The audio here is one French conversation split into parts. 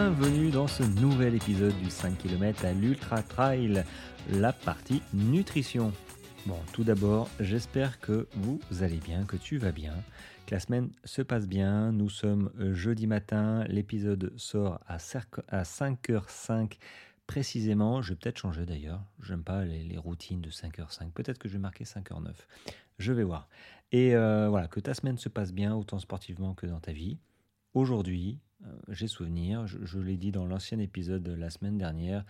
bienvenue dans ce nouvel épisode du 5 km à l'Ultra Trail, la partie nutrition. Bon, tout d'abord, j'espère que vous allez bien, que tu vas bien, que la semaine se passe bien. Nous sommes jeudi matin, l'épisode sort à 5h05 précisément. Je vais peut-être changer d'ailleurs, j'aime pas les, routines de 5h05, peut-être que je vais marquer 5h09. Je vais voir. Et euh, voilà, que ta semaine se passe bien, autant sportivement que dans ta vie. Aujourd'hui, euh, j'ai souvenir, je, l'ai dit dans l'ancien épisode de la semaine dernière,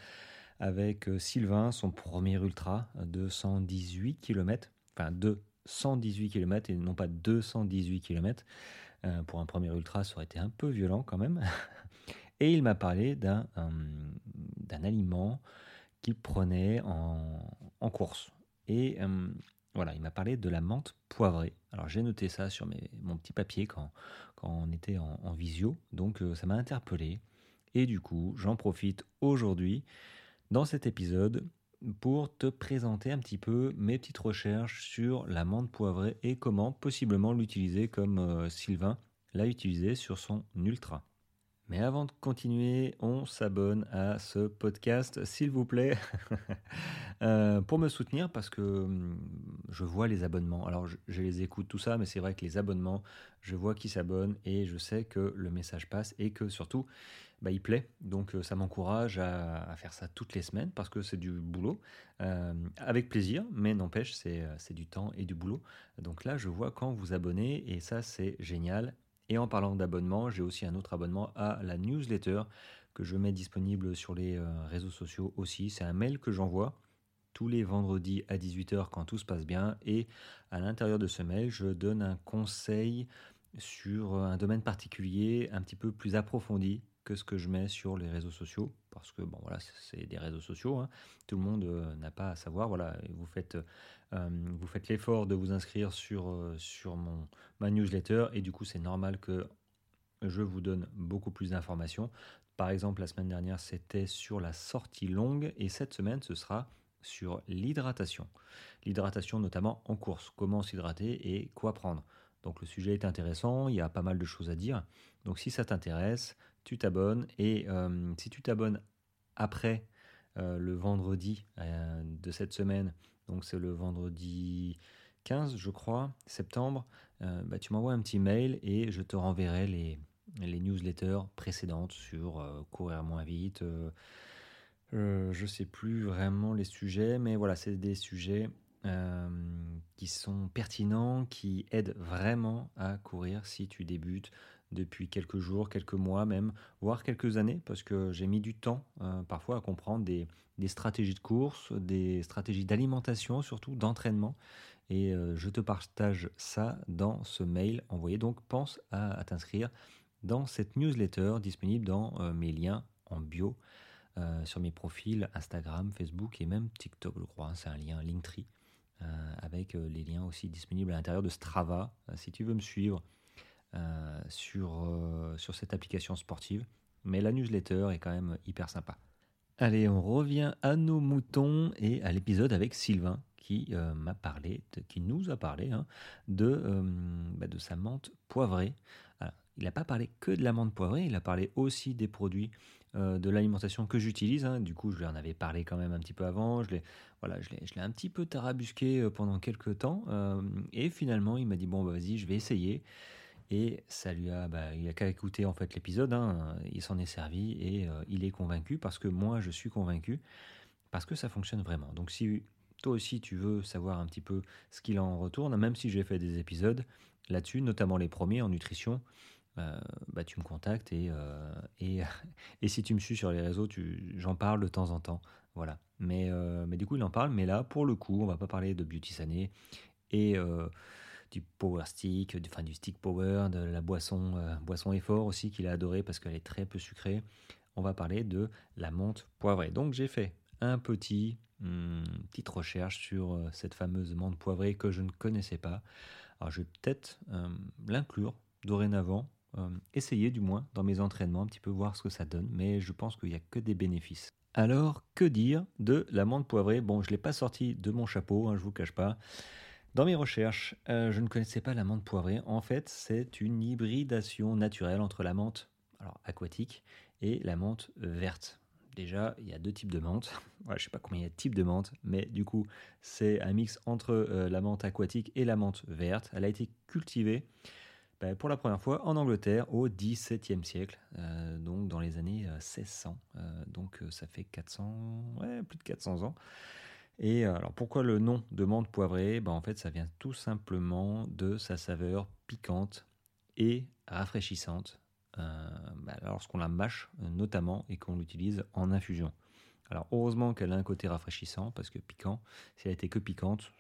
avec euh, Sylvain, son premier ultra de 118 km, enfin de 118 km et non pas 218 km. Euh, pour un premier ultra, ça aurait été un peu violent quand même. Et il m'a parlé d'un aliment qu'il prenait en, course. Et voilà, il m'a parlé de la menthe poivrée. Alors j'ai noté ça sur mon petit papier quand, quand on était en, visio, donc euh, ça m'a interpellé. Et du coup, j'en profite aujourd'hui dans cet épisode pour te présenter un petit peu mes petites recherches sur la menthe poivrée et comment possiblement l'utiliser comme euh, Sylvain l'a utilisé sur son ultra. Mais avant de continuer, on s'abonne à ce podcast, s'il vous plaît, euh, pour me soutenir parce que hum, je vois les abonnements. Alors, je, les écoute tout ça, mais c'est vrai que les abonnements, je vois qui s'abonnent et je sais que le message passe et que surtout, bah, il plaît. Donc, euh, ça m'encourage à, faire ça toutes les semaines parce que c'est du boulot, euh, avec plaisir, mais n'empêche, c'est du temps et du boulot. Donc là, je vois quand vous abonnez et ça, c'est génial. Et en parlant d'abonnement, j'ai aussi un autre abonnement à la newsletter que je mets disponible sur les euh, réseaux sociaux aussi. C'est un mail que j'envoie tous les vendredis à 18h quand tout se passe bien. Et à l'intérieur de ce mail, je donne un conseil sur un domaine particulier un petit peu plus approfondi que ce que je mets sur les réseaux sociaux, parce que bon voilà, c'est des réseaux sociaux, hein. tout le monde euh, n'a pas à savoir. Voilà, vous faites, euh, vous faites l'effort de vous inscrire sur euh, sur mon ma newsletter, et du coup c'est normal que je vous donne beaucoup plus d'informations. Par exemple, la semaine dernière c'était sur la sortie longue, et cette semaine ce sera sur l'hydratation. L'hydratation notamment en course, comment s'hydrater et quoi prendre. Donc le sujet est intéressant, il y a pas mal de choses à dire. Donc si ça t'intéresse, tu t'abonnes et euh, si tu t'abonnes après euh, le vendredi euh, de cette semaine, donc c'est le vendredi 15 je crois, septembre, bah, tu m'envoies un petit mail et je te renverrai les, newsletters précédentes sur courir moins vite. je ne sais plus vraiment les sujets, mais voilà, c'est des sujets euh, qui sont pertinents, qui aident vraiment à courir si tu débutes depuis quelques jours, quelques mois même, voire quelques années, parce que j'ai mis du temps euh, parfois à comprendre des, stratégies de course, des stratégies d'alimentation, surtout d'entraînement. Et euh, je te partage ça dans ce mail envoyé. Donc pense à, t'inscrire dans cette newsletter disponible dans mes liens en bio. sur mes profils Instagram, Facebook et même TikTok, je crois. C'est un lien Linktree. Euh, avec euh, les liens aussi disponibles à l'intérieur de Strava, euh, si tu veux me suivre sur, sur cette application sportive. Mais la newsletter est quand même hyper sympa. Allez, on revient à nos moutons et à l'épisode avec Sylvain qui m'a parlé, qui nous a parlé hein, de, bah, de sa menthe poivrée. il n'a pas parlé que de la menthe poivrée, il a parlé aussi des produits euh, de l'alimentation que j'utilise. Hein. Du coup, je lui en avais parlé quand même un petit peu avant. Je l'ai, voilà, je l'ai, un petit peu tarabusqué euh, pendant quelques temps. Euh, et finalement, il m'a dit bon, bah, vas-y, je vais essayer. Et ça lui a, bah, il a qu'à écouter en fait l'épisode. Hein. Il s'en est servi et il est convaincu parce que moi, je suis convaincu parce que ça fonctionne vraiment. Donc, si toi aussi tu veux savoir un petit peu ce qu'il en retourne, même si j'ai fait des épisodes là-dessus, notamment les premiers en nutrition, euh, bah, tu me contactes et, euh, et, et, si tu me suis sur les réseaux, j'en parle de temps en temps. Voilà. Mais, euh, mais du coup, il en parle. Mais là, pour le coup, on va pas parler de Beauty Sané et du Power Stick, du, enfin, du Stick Power, de la boisson, boisson effort aussi qu'il a adoré parce qu'elle est très peu sucrée. On va parler de la menthe poivrée. Donc, j'ai fait un petit, hmm, petite recherche sur cette fameuse menthe poivrée que je ne connaissais pas. Alors, je vais peut-être l'inclure dorénavant euh, essayer du moins dans mes entraînements un petit peu voir ce que ça donne, mais je pense qu'il n'y a que des bénéfices. Alors, que dire de l'amande poivrée? Bon, je ne l'ai pas sorti de mon chapeau, hein, je ne vous cache pas. Dans mes recherches, euh, je ne connaissais pas l'amande poivrée. En fait, c'est une hybridation naturelle entre la menthe alors, aquatique et la menthe verte. Déjà, il y a deux types de menthe. je ne sais pas combien il y a de types de menthe, mais du coup, c'est un mix entre la menthe aquatique et la menthe verte. Elle a été cultivée bah, pour la première fois en Angleterre au XVIIe siècle, donc dans les années 1600. donc ça fait 400, ouais, plus de 400 ans. Et euh, alors pourquoi le nom de menthe poivrée? Ben, En fait, ça vient tout simplement de sa saveur piquante et rafraîchissante euh, ben, lorsqu'on la mâche euh, notamment et qu'on l'utilise en infusion. Alors heureusement qu'elle a un côté rafraîchissant parce que piquant, si elle était que piquante,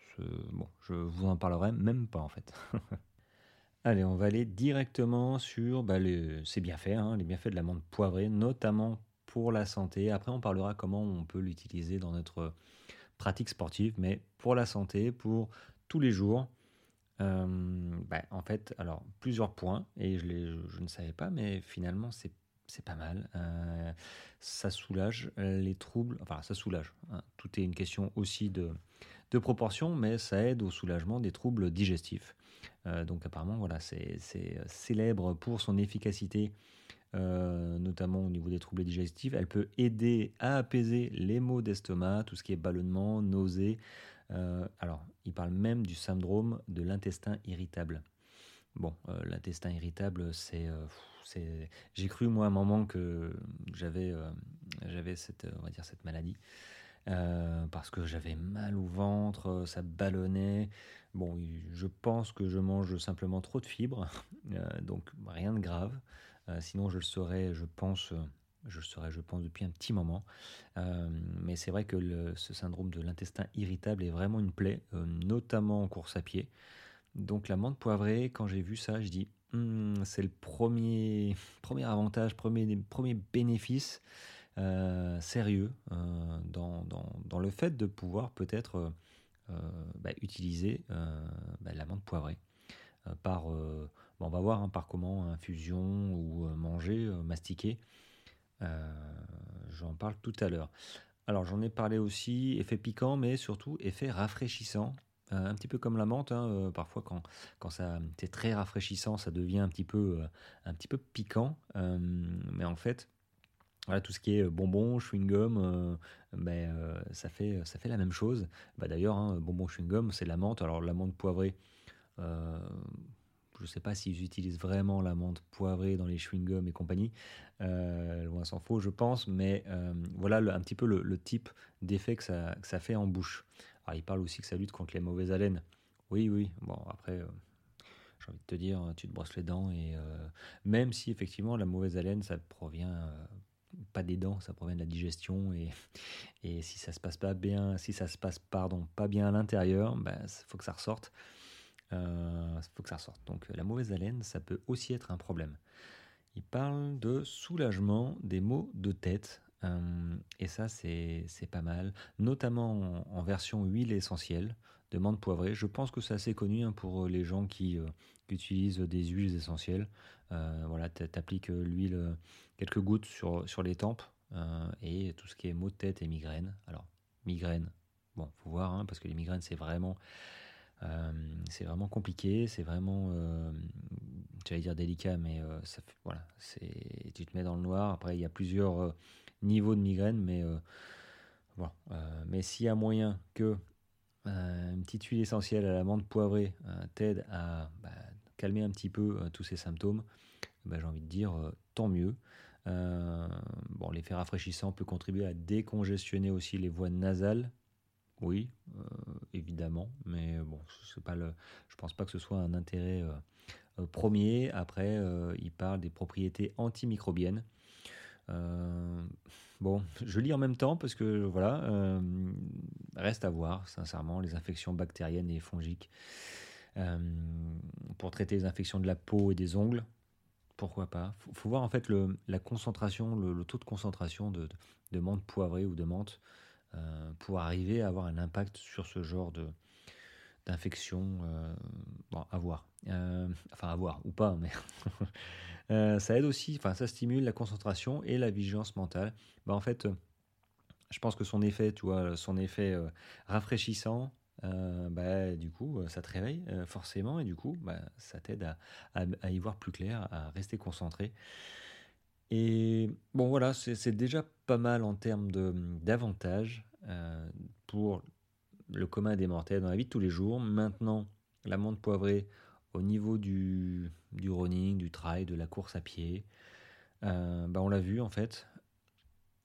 bon, je vous en parlerai même pas en fait. Allez, on va aller directement sur bah, les, ses bienfaits, hein, les bienfaits de la menthe poivrée, notamment pour la santé. Après, on parlera comment on peut l'utiliser dans notre pratique sportive, mais pour la santé, pour tous les jours. Euh, bah, en fait, alors plusieurs points, et je, ne savais pas, mais finalement c'est c'est pas mal. Euh, ça soulage les troubles, enfin ça soulage. Hein. Tout est une question aussi de, de proportion, mais ça aide au soulagement des troubles digestifs. Euh, donc apparemment, voilà, c'est célèbre pour son efficacité euh, notamment au niveau des troubles digestifs. Elle peut aider à apaiser les maux d'estomac, tout ce qui est ballonnement, nausées. Euh, alors, il parle même du syndrome de l'intestin irritable. Bon, euh, l'intestin irritable, c'est, j'ai cru moi à un moment que j'avais, j'avais cette, cette maladie. parce que j'avais mal au ventre, ça ballonnait. Bon, je pense que je mange simplement trop de fibres, donc rien de grave. Euh, sinon, je le saurais, je pense, euh, je le saurais, je pense, depuis un petit moment. Euh, mais c'est vrai que ce syndrome de l'intestin irritable est vraiment une plaie, notamment en course à pied. Donc la menthe poivrée, quand j'ai vu ça, je dis, hmm, c'est le premier, premier avantage, premier, premier bénéfice sérieux dans, dans, dans, le fait de pouvoir peut-être bah, utiliser bah, la menthe poivrée par on va voir hein, par comment infusion ou euh, manger, euh, mastiquer. Euh, j'en parle tout à l'heure. Alors j'en ai parlé aussi, effet piquant, mais surtout effet rafraîchissant. un petit peu comme la menthe, hein, parfois quand, ça c'est très rafraîchissant, ça devient un petit peu, un petit peu piquant. mais en fait, voilà, tout ce qui est bonbon, chewing-gum, ben, ça, fait, ça fait la même chose. Bah, D'ailleurs, hein, bonbon, chewing-gum, c'est la menthe. Alors la menthe poivrée, je ne sais pas s'ils utilisent vraiment la menthe poivrée dans les chewing-gums et compagnie. Euh, loin s'en faut, je pense. Mais euh, voilà un petit peu le, type d'effet que ça, fait en bouche. Alors, il parle aussi que ça lutte contre les mauvaises haleines. Oui, oui. Bon, après, euh, j'ai envie de te dire, tu te brosses les dents. Et même si effectivement, la mauvaise haleine, ça provient pas des dents, ça provient de la digestion et, et si ça se passe pas bien, si ça se passe pardon pas bien à l'intérieur, il ben, faut que ça ressorte. Il euh, faut que ça ressorte. Donc la mauvaise haleine, ça peut aussi être un problème. Il parle de soulagement des maux de tête. Euh, et ça, c'est pas mal, notamment en, version huile essentielle de menthe poivrée. Je pense que c'est assez connu hein, pour les gens qui, euh, utilisent des huiles essentielles. voilà, tu appliques l'huile, quelques gouttes sur, sur les tempes et tout ce qui est maux de tête et migraine. Alors, migraine, bon, faut voir, hein, parce que les migraines, c'est vraiment euh, c'est vraiment compliqué, c'est vraiment, euh, j'allais dire délicat, mais euh, voilà, tu te mets dans le noir. Après, il y a plusieurs niveaux de migraine, mais mais s'il y a moyen que une petite huile essentielle à la menthe poivrée t'aide à bah, calmer un petit peu tous ces symptômes, bah, j'ai envie de dire tant mieux. bon, l'effet rafraîchissant peut contribuer à décongestionner aussi les voies nasales oui, euh, évidemment, mais bon, c'est je pense pas que ce soit un intérêt euh, euh, premier. Après, il parle des propriétés antimicrobiennes. bon, je lis en même temps parce que voilà, reste à voir, sincèrement, les infections bactériennes et fongiques. pour traiter les infections de la peau et des ongles, pourquoi pas faut, faut voir en fait le, la concentration, le, taux de concentration de, menthe poivrée ou de menthe pour arriver à avoir un impact sur ce genre de d'infection. Euh, à voir. Euh, enfin, à voir ou pas, mais ça aide aussi, enfin, ça stimule la concentration et la vigilance mentale. Bah, en fait, je pense que son effet, tu vois, son effet rafraîchissant, bah, du coup, ça te réveille forcément et du coup, bah, ça t'aide à, y voir plus clair, à rester concentré. Et bon, voilà, c'est déjà pas mal en termes d'avantages pour le commun des mortels dans la vie de tous les jours. Maintenant, la menthe poivrée au niveau du, du running, du trail, de la course à pied, bah on l'a vu en fait.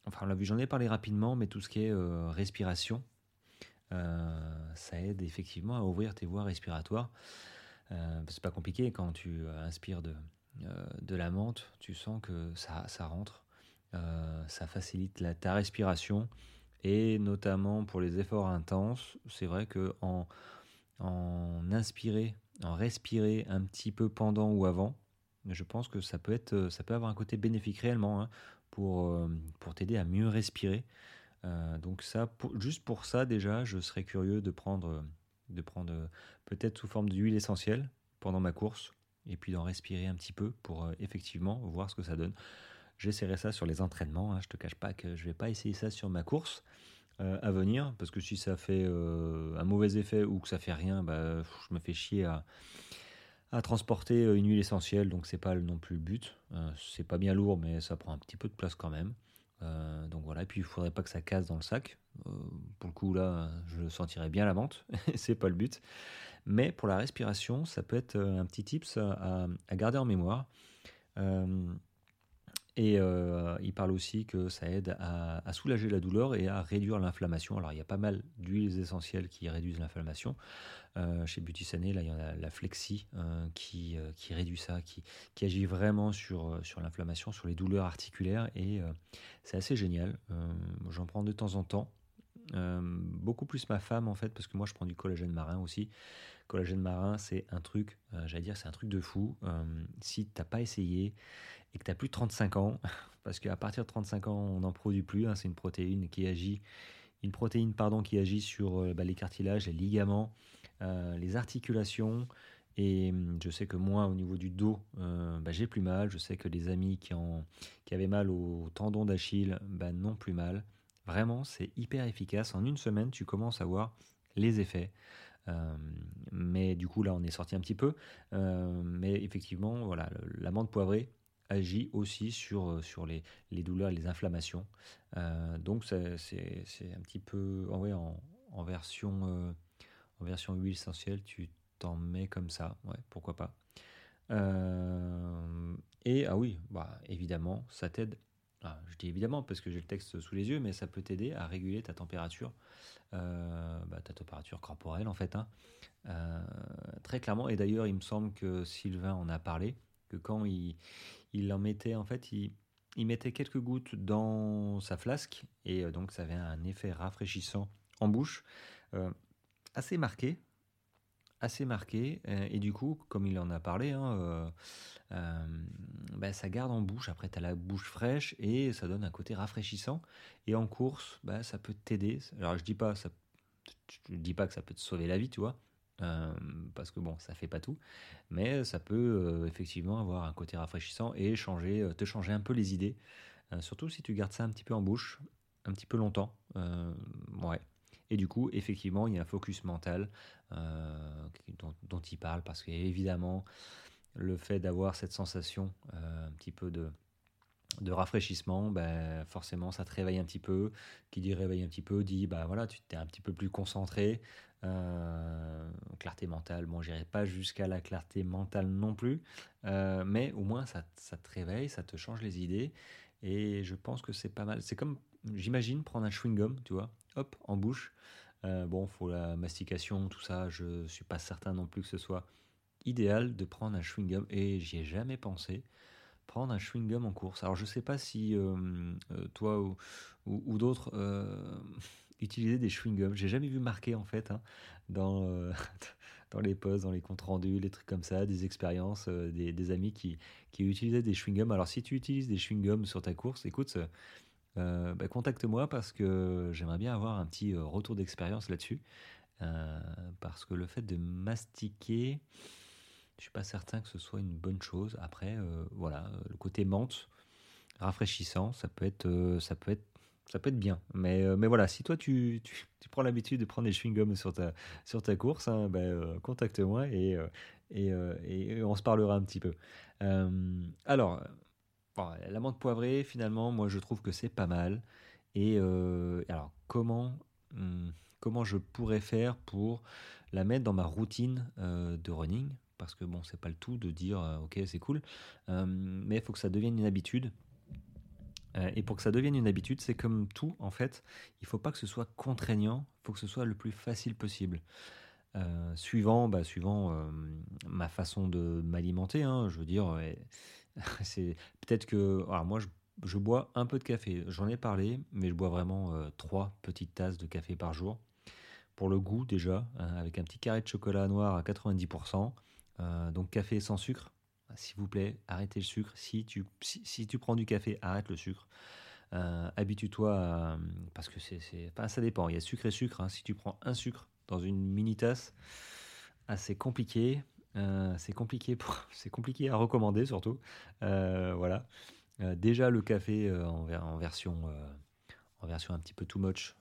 Enfin, on l'a vu, j'en ai parlé rapidement, mais tout ce qui est respiration, ça aide effectivement à ouvrir tes voies respiratoires. c'est pas compliqué quand tu inspires de, euh, de la menthe, tu sens que ça, rentre, euh, ça facilite la, ta respiration et notamment pour les efforts intenses, c'est vrai que en, inspirer, en respirer un petit peu pendant ou avant, je pense que ça peut être, ça peut avoir un côté bénéfique réellement hein, pour, euh, pour t'aider à mieux respirer. donc ça, juste pour ça déjà, je serais curieux de prendre, de prendre peut-être sous forme d'huile essentielle pendant ma course et puis d'en respirer un petit peu pour euh, effectivement voir ce que ça donne. J'essaierai ça sur les entraînements, hein. je te cache pas que je vais pas essayer ça sur ma course euh, à venir, parce que si ça fait euh, un mauvais effet ou que ça fait rien, bah, je me fais chier à, transporter une huile essentielle, donc c'est pas non plus le but. c'est pas bien lourd, mais ça prend un petit peu de place quand même. donc voilà, et puis il faudrait pas que ça casse dans le sac. Pour le coup là, je sentirais bien la menthe, c'est pas le but. Mais pour la respiration, ça peut être euh, un petit tips à, garder en mémoire. Euh, et euh, il parle aussi que ça aide à, soulager la douleur et à réduire l'inflammation. Alors il y a pas mal d'huiles essentielles qui réduisent l'inflammation. chez Beauty là il y a la, Flexi qui, réduit ça, qui, agit vraiment sur l'inflammation, sur les douleurs articulaires et c'est assez génial. J'en prends de temps en temps. Beaucoup plus ma femme en fait parce que moi je prends du collagène marin aussi collagène marin, c'est un truc, euh, j'allais dire, c'est un truc de fou. Euh, si tu n'as pas essayé et que tu as plus de 35 ans, parce qu'à partir de 35 ans, on n'en produit plus, hein, c'est une protéine qui agit, une protéine pardon, qui agit sur euh, bah, les cartilages, les ligaments, les articulations. Et hum, je sais que moi, au niveau du dos, bah, j'ai plus mal. Je sais que les amis qui avaient mal au tendon d'Achille bah, n'ont plus mal. Vraiment, c'est hyper efficace. En une semaine, tu commences à voir les effets. Euh, mais du coup, là, on est sorti un petit peu. Euh, mais effectivement, voilà, l'amande poivrée agit aussi sur, euh, sur les, les douleurs et les inflammations. donc, c'est un petit peu en, en, version, en version huile essentielle, tu t'en mets comme ça. Ouais, pourquoi pas. et ah oui, bah, évidemment, ça t'aide ah, je dis évidemment parce que j'ai le texte sous les yeux, mais ça peut t'aider à réguler ta température, euh, bah, ta température corporelle en fait, hein. euh, très clairement. Et d'ailleurs, il me semble que Sylvain en a parlé, que quand il, en mettait en fait, il, il, mettait quelques gouttes dans sa flasque et euh, donc ça avait un effet rafraîchissant en bouche, assez marqué, assez marqué. Et du coup, comme il en a parlé, hein, euh, bah, ça garde en bouche. Après, tu as la bouche fraîche et ça donne un côté rafraîchissant. Et en course, bah, ça peut t'aider. Alors, je dis pas, ça, je dis pas que ça peut te sauver la vie, tu vois. Euh, parce que bon, ça fait pas tout, mais ça peut euh, effectivement avoir un côté rafraîchissant et changer, te changer un peu les idées, surtout si tu gardes ça un petit peu en bouche, un petit peu longtemps. ouais. Et du coup, effectivement, il y a un focus mental dont, dont, il parle parce qu'évidemment, le fait d'avoir cette sensation euh, un petit peu de, de rafraîchissement, ben, forcément ça te réveille un petit peu. Qui dit réveille un petit peu dit bah voilà, tu t'es un petit peu plus concentré. Euh, clarté mentale, bon, j'irai pas jusqu'à la clarté mentale non plus, euh, mais au moins ça, ça, te réveille, ça te change les idées. Et je pense que c'est pas mal. C'est comme, j'imagine, prendre un chewing-gum, tu vois, hop, en bouche. bon, faut la mastication, tout ça, je suis pas certain non plus que ce soit idéal de prendre un chewing-gum et j'y ai jamais pensé. Prendre un chewing-gum en course. Alors je sais pas si euh, euh, toi ou, d'autres euh, des chewing-gums. J'ai jamais vu marqué en fait hein, dans, dans les posts, dans les comptes rendus, les trucs comme ça, des expériences, des, des, amis qui, qui utilisaient des chewing-gums. Alors si tu utilises des chewing-gums sur ta course, écoute, bah, contacte-moi parce que j'aimerais bien avoir un petit retour d'expérience là-dessus. parce que le fait de mastiquer, je suis pas certain que ce soit une bonne chose. Après, euh, voilà, le côté menthe, rafraîchissant, ça peut être, euh, ça peut être, ça peut être bien. Mais, euh, mais voilà, si toi tu, prends l'habitude de prendre des chewing-gums sur ta, sur ta course, hein, ben, contacte-moi et, et, on se parlera un petit peu. alors, la menthe poivrée, finalement, moi je trouve que c'est pas mal. Et alors, comment, hmm, comment je pourrais faire pour la mettre dans ma routine de running? Parce que bon, c'est pas le tout de dire ok, c'est cool, mais il faut que ça devienne une habitude. Et pour que ça devienne une habitude, c'est comme tout en fait, il faut pas que ce soit contraignant, il faut que ce soit le plus facile possible. Euh, suivant, bah, suivant euh, ma façon de m'alimenter, hein, je veux dire, c'est peut-être que, alors moi, je, bois un peu de café. J'en ai parlé, mais je bois vraiment euh, trois petites tasses de café par jour. Pour le goût déjà, hein, avec un petit carré de chocolat noir à 90%. donc café sans sucre. S'il vous plaît, arrêtez le sucre. Si tu, si, tu prends du café, arrête le sucre. Habitue-toi à, parce que c'est, ça dépend. Il y a sucre et sucre. Hein. Si tu prends un sucre dans une mini tasse. Assez compliqué. Euh, c'est compliqué, c'est compliqué à recommander surtout. Euh, voilà. Euh, déjà le café en, version en version un petit peu too much.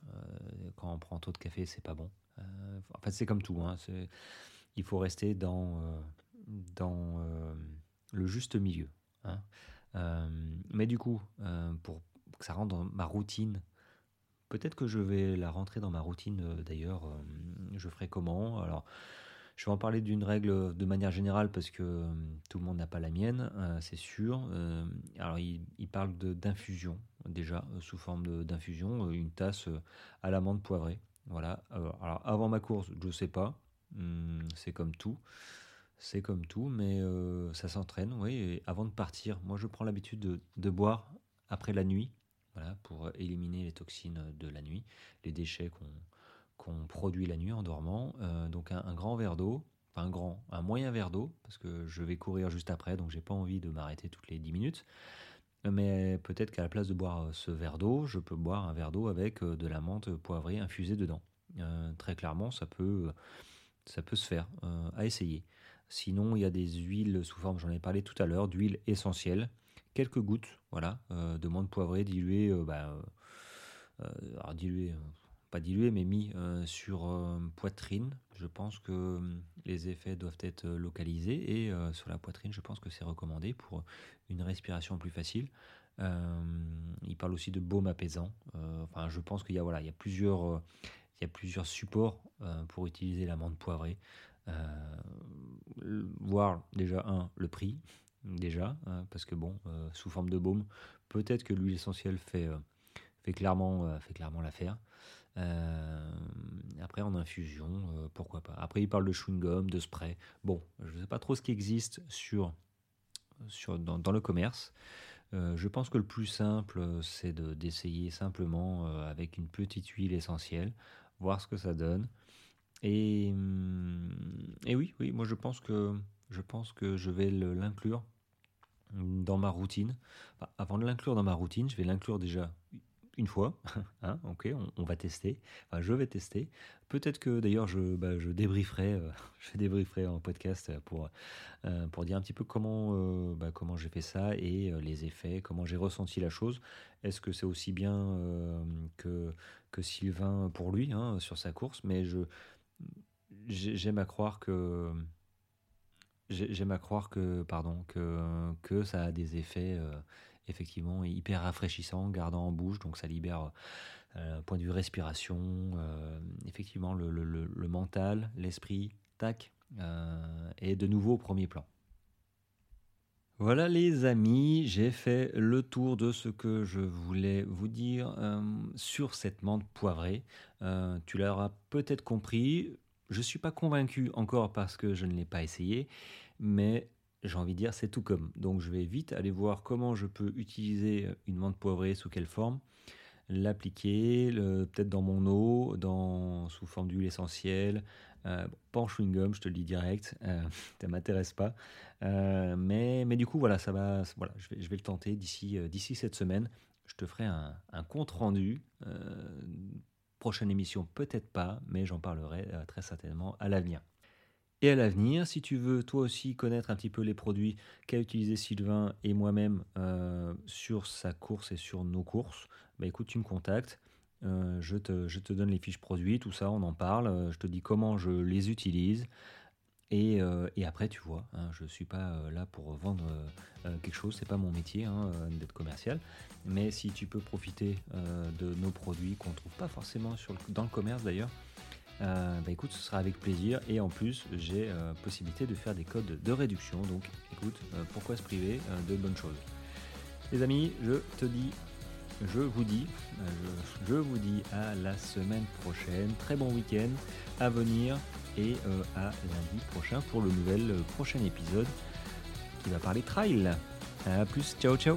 quand on prend trop de café, c'est pas bon. en fait, c'est comme tout. Hein, il faut rester dans dans le juste milieu. Hein. mais du coup, pour que ça rentre dans ma routine Peut-être que je vais la rentrer dans ma routine d'ailleurs. Je ferai comment? Alors, je vais en parler d'une règle de manière générale parce que euh, tout le monde n'a pas la mienne, c'est sûr. alors, il, parle d'infusion déjà, sous forme d'infusion, une tasse à l'amande poivrée. Voilà. Alors, avant ma course, je ne sais pas. Hmm, c'est comme tout. C'est comme tout, mais ça s'entraîne, oui. Et avant de partir, moi, je prends l'habitude de boire après la nuit voilà, pour éliminer les toxines de la nuit, les déchets qu'on produit la nuit en dormant. Euh, donc un, grand verre d'eau, enfin un grand, un moyen verre d'eau, parce que je vais courir juste après, donc j'ai pas envie de m'arrêter toutes les 10 minutes. Mais peut-être qu'à la place de boire ce verre d'eau, je peux boire un verre d'eau avec euh, de la menthe poivrée infusée dedans. Euh, très clairement, ça peut, ça peut se faire, à essayer. Sinon, il y a des huiles sous forme, j'en ai parlé tout à l'heure, d'huile essentielle quelques gouttes voilà, euh, de menthe poivrée diluée, euh, bah, euh, diluée, pas diluée, mais mis sur poitrine. Je pense que les effets doivent être localisés et sur la poitrine, je pense que c'est recommandé pour une respiration plus facile. il parle aussi de baume apaisant. enfin, je pense qu'il y a voilà, il y a plusieurs, il y a plusieurs supports pour utiliser la menthe poivrée. voir déjà un le prix déjà, hein, parce que bon, euh, sous forme de baume, peut-être que l'huile essentielle fait, euh, fait clairement, euh, fait clairement l'affaire. Après en infusion, pourquoi pas. Après il parle de chewing-gum, de spray. Bon, je ne sais pas trop ce qui existe sur, sur, dans, le commerce. je pense que le plus simple, c'est d'essayer simplement avec une petite huile essentielle, voir ce que ça donne. Et, hum, et oui, oui, moi je pense que je pense que je vais l'inclure dans ma routine. avant de l'inclure dans ma routine, je vais l'inclure déjà une fois. Hein, ok, on, va tester. Je vais tester. Peut-être que d'ailleurs je, bah, débrieferai, euh, je débrieferai en podcast pour, euh, pour dire un petit peu comment, euh, bah, j'ai fait ça et les effets, comment j'ai ressenti la chose. Est-ce que c'est aussi bien que, que Sylvain pour lui hein, sur sa course? Mais je j'aime à croire que J'aime à croire que, ça a des effets effectivement hyper rafraîchissants, gardant en bouche, donc ça libère euh, point de vue respiration, euh, effectivement le, mental, l'esprit, tac, et de nouveau au premier plan. Voilà les amis, j'ai fait le tour de ce que je voulais vous dire sur cette menthe poivrée. tu l'auras peut-être compris, je ne suis pas convaincu encore parce que je ne l'ai pas essayé, mais j'ai envie de dire c'est tout comme. Donc je vais vite aller voir comment je peux utiliser une menthe poivrée, sous quelle forme, l'appliquer, peut-être dans mon eau, dans, sous forme d'huile essentielle, euh, pas en chewing-gum, je te le dis direct, euh, ça m'intéresse pas. Euh, mais, mais du coup, voilà, ça va, voilà, je, vais, le tenter d'ici, euh, d'ici cette semaine. Je te ferai un, un compte rendu Prochaine émission, peut-être pas, mais j'en parlerai euh, très certainement à l'avenir. Et à l'avenir, si tu veux toi aussi connaître un petit peu les produits qu'a utilisé Sylvain et moi-même euh, sur sa course et sur nos courses, bah écoute, tu me contactes. Euh, je, te, donne les fiches produits, tout ça, on en parle. je te dis comment je les utilise. Et, après, tu vois, hein, je ne suis pas là pour vendre quelque chose, c'est pas mon métier hein, d'être commercial. Mais si tu peux profiter de nos produits qu'on ne trouve pas forcément dans le commerce d'ailleurs, bah écoute, ce sera avec plaisir. Et en plus, j'ai possibilité de faire des codes de réduction. Donc écoute, pourquoi se priver de bonnes choses? Les amis, je te dis je vous dis, euh, je, vous dis à la semaine prochaine. Très bon week-end à venir et euh, à lundi prochain pour le nouvel euh, prochain épisode qui va parler trail. A plus, ciao ciao